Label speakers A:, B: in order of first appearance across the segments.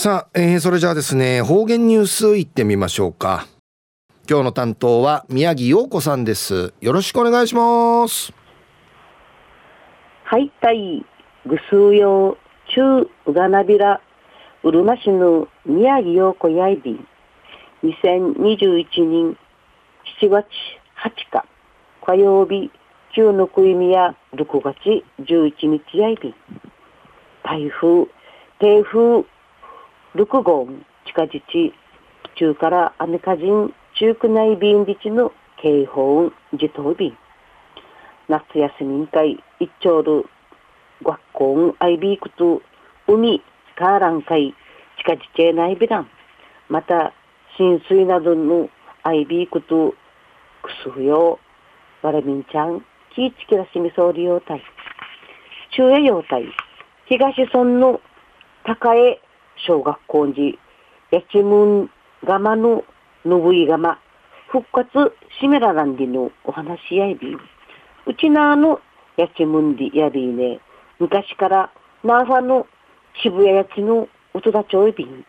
A: さあ、えー、それじゃあですね、方言ニュースいってみましょうか。今日の担当は宮城陽子さんです。よろしくお願いします。
B: はい、たい、ぐすうよう、ちゅう、うがなびら、うるま市の宮城陽子やいびん。2021年7月8日、火曜日、中のくいみや6月11日やいびん。台風、低風、6号、近自治、中からアメカ人、中区内便日の警報自動便。夏休み会一丁る学校アイビークと海カーラン会近自治内ビラン。また浸水などのアイビークとくすふよわらみんちゃんキーチキラシミソーリ用隊中夜用隊東村の高江小学校にやちむんがまののぶいがま復活しめらなんでのお話やいびうちなあのやちむんでやびね。昔からナーファの渋谷やちのおとだちょいびん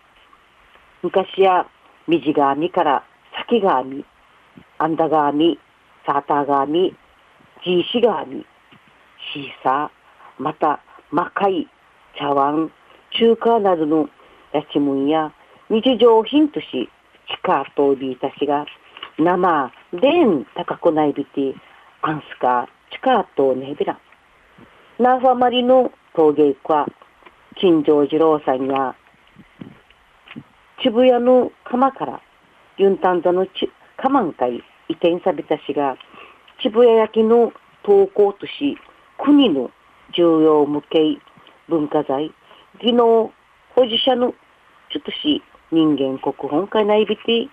B: 昔や右側にから先側にアンダ側にサーター側にジーシ側にシーサーまた魔界茶碗中華などのやちむんや日常品とし地下とびいたしが生でん高くないびてアンスカ地下とねびら。ナファマリの陶芸家金城次郎さんや渋谷の釜からユンタンザのち釜んかい移転さびたしが渋谷焼きの投稿とし国の重要無形文化財技能保持者のちょっとし人間国本会内びて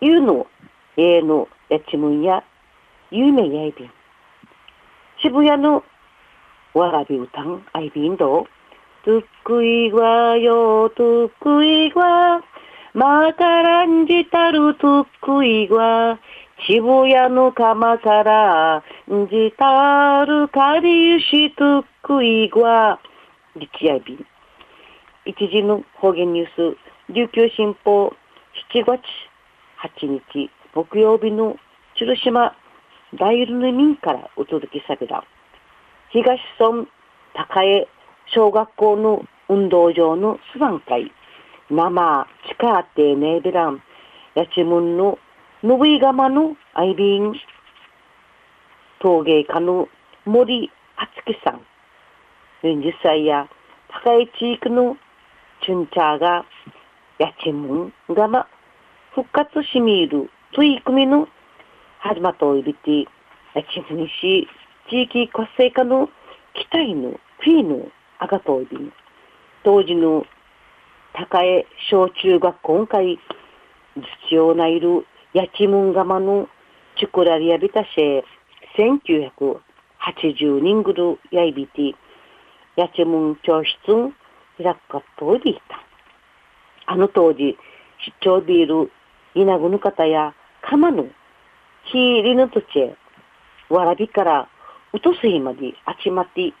B: いうのえのやちむんや有名やいびん渋谷のわらび歌んあいびんどとっくいわよとっくいわまからんじたるとっくいわ渋谷の釜からんじたるかりゆしとっくいわりちやびん一時の方言ニュース、琉球新報7月8日木曜日の鶴島大ルの民からお届けされた。東村高江小学校の運動場のスワン会。生地下ってねべらんやちむんのぬぶいがまのアイビン陶芸家の森敦樹さん。40歳や高江地域のチュンチャーがやちむんがま復活しみる取り組みの始まったおいびてやちむにし地域活性化の期待のフィーの赤といびん当時の高江小中学校会実用ないるやちむんがまのチュクラリアビタシェ1980人ぐるやいびてやちむん教室開くかといびいた。あの当時、出張ビール、稲ぐぬ方や釜の、ひいりの土地へ、わらびからうとすいまであちまって、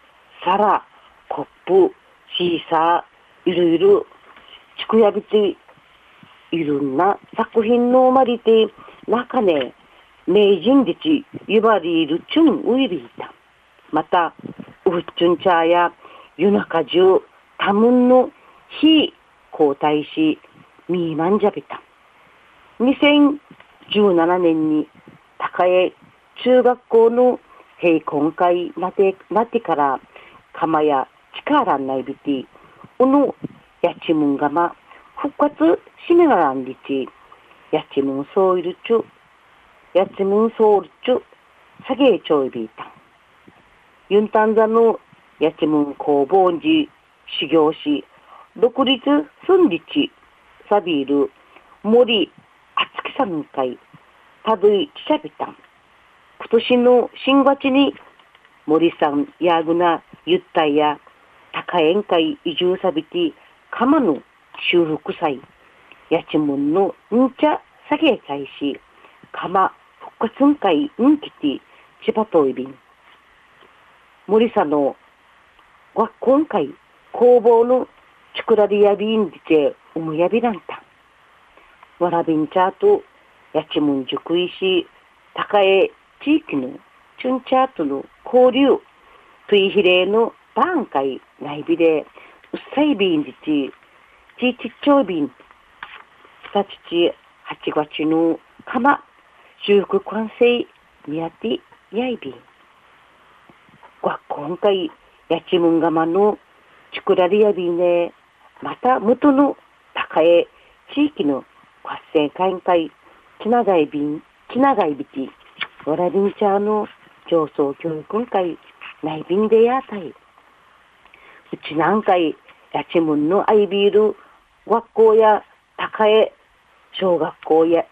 B: 皿、コップ、シーサー、いろいろ、ちくやびて、いろんな作品のまりて、中ね、名人でち、ゆばりいるちゅんういびいた。また、うっちゅんちゃや、夜中中、多門の非皇太子ミーマンジャビタ。2017年に高江中学校の閉校会なてなってから釜や力ないびて、うのやちむんがま復活しめがらんりち、やちむんそういるちゅ、やちむんそうるちゅ、さげちょいびいた。ユンタンザのやちむん工房寺修行し、独立寸立サビール、森厚木さん会、たぶいちゃびたん。今年の新月に森さん、やぐな、ゆったいや、高園会移住さびて、鎌の修復祭、やちむんのんちゃさげ会し、鎌復活会んきて、千葉といびん。森さんの学校会工房の宿らびやびんじて、おむやびらんた。わらびんちゃと、やちむんじゅくいし、た高江地域のちゅんチャーとの交流、といひれのばんかい、な内びれ、うっさいびんじち、ちいちちょうびん、さちち、はちばちのかま、しゅうふく修んせい、みやて、やいびん。わ、今回、やちむんがまの、ちくらりやびんね、また元の高江地域の活性会員会、きながいびん、きながいびき、わらびんちゃの上層教育会、内便でやたい。うちなんかい、やちむんのアイビール、学校や高江小学校や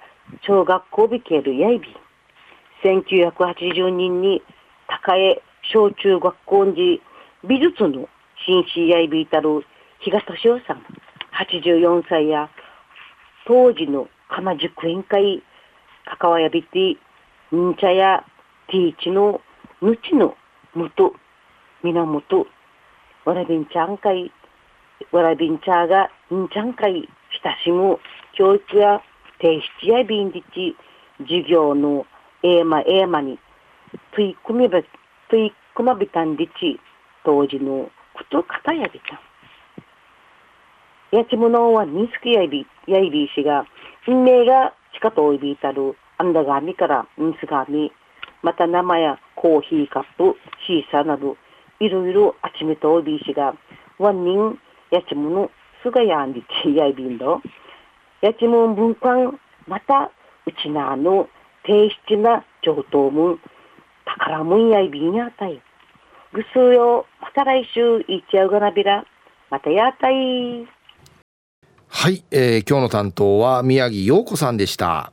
B: 小学校ビケルやいび。1980年に高江小中学校に美術の新 CIB たる比嘉敏夫さん、84歳や当時の鎌塾委員会関わやびて、んちゃやティーチのぬちのもと、源、わらびんちゃんかい、わらびんちゃがんちゃんかい、親しむ教育や提出やびんりち、授業のえーまえーまに、取り組みば、取り組まびたんりち、当時のことかたやびた。やちむのはにすきやいび、やいびしが、運命が近とおいびいたる、あんだがみからんすがみ、また生やコーヒーカップ、シーサーなど、いろいろあちめとおいびしが、ワンニン、やちむのすがやんりちやいびんど。やちむん文館、また、うちなあの、低質な上等むん、宝むんやいびんやたい。ぐすうよ、また来週、いっちゃうがなびら、またやたい。
A: はい、えー、今日の担当は宮城陽子さんでした。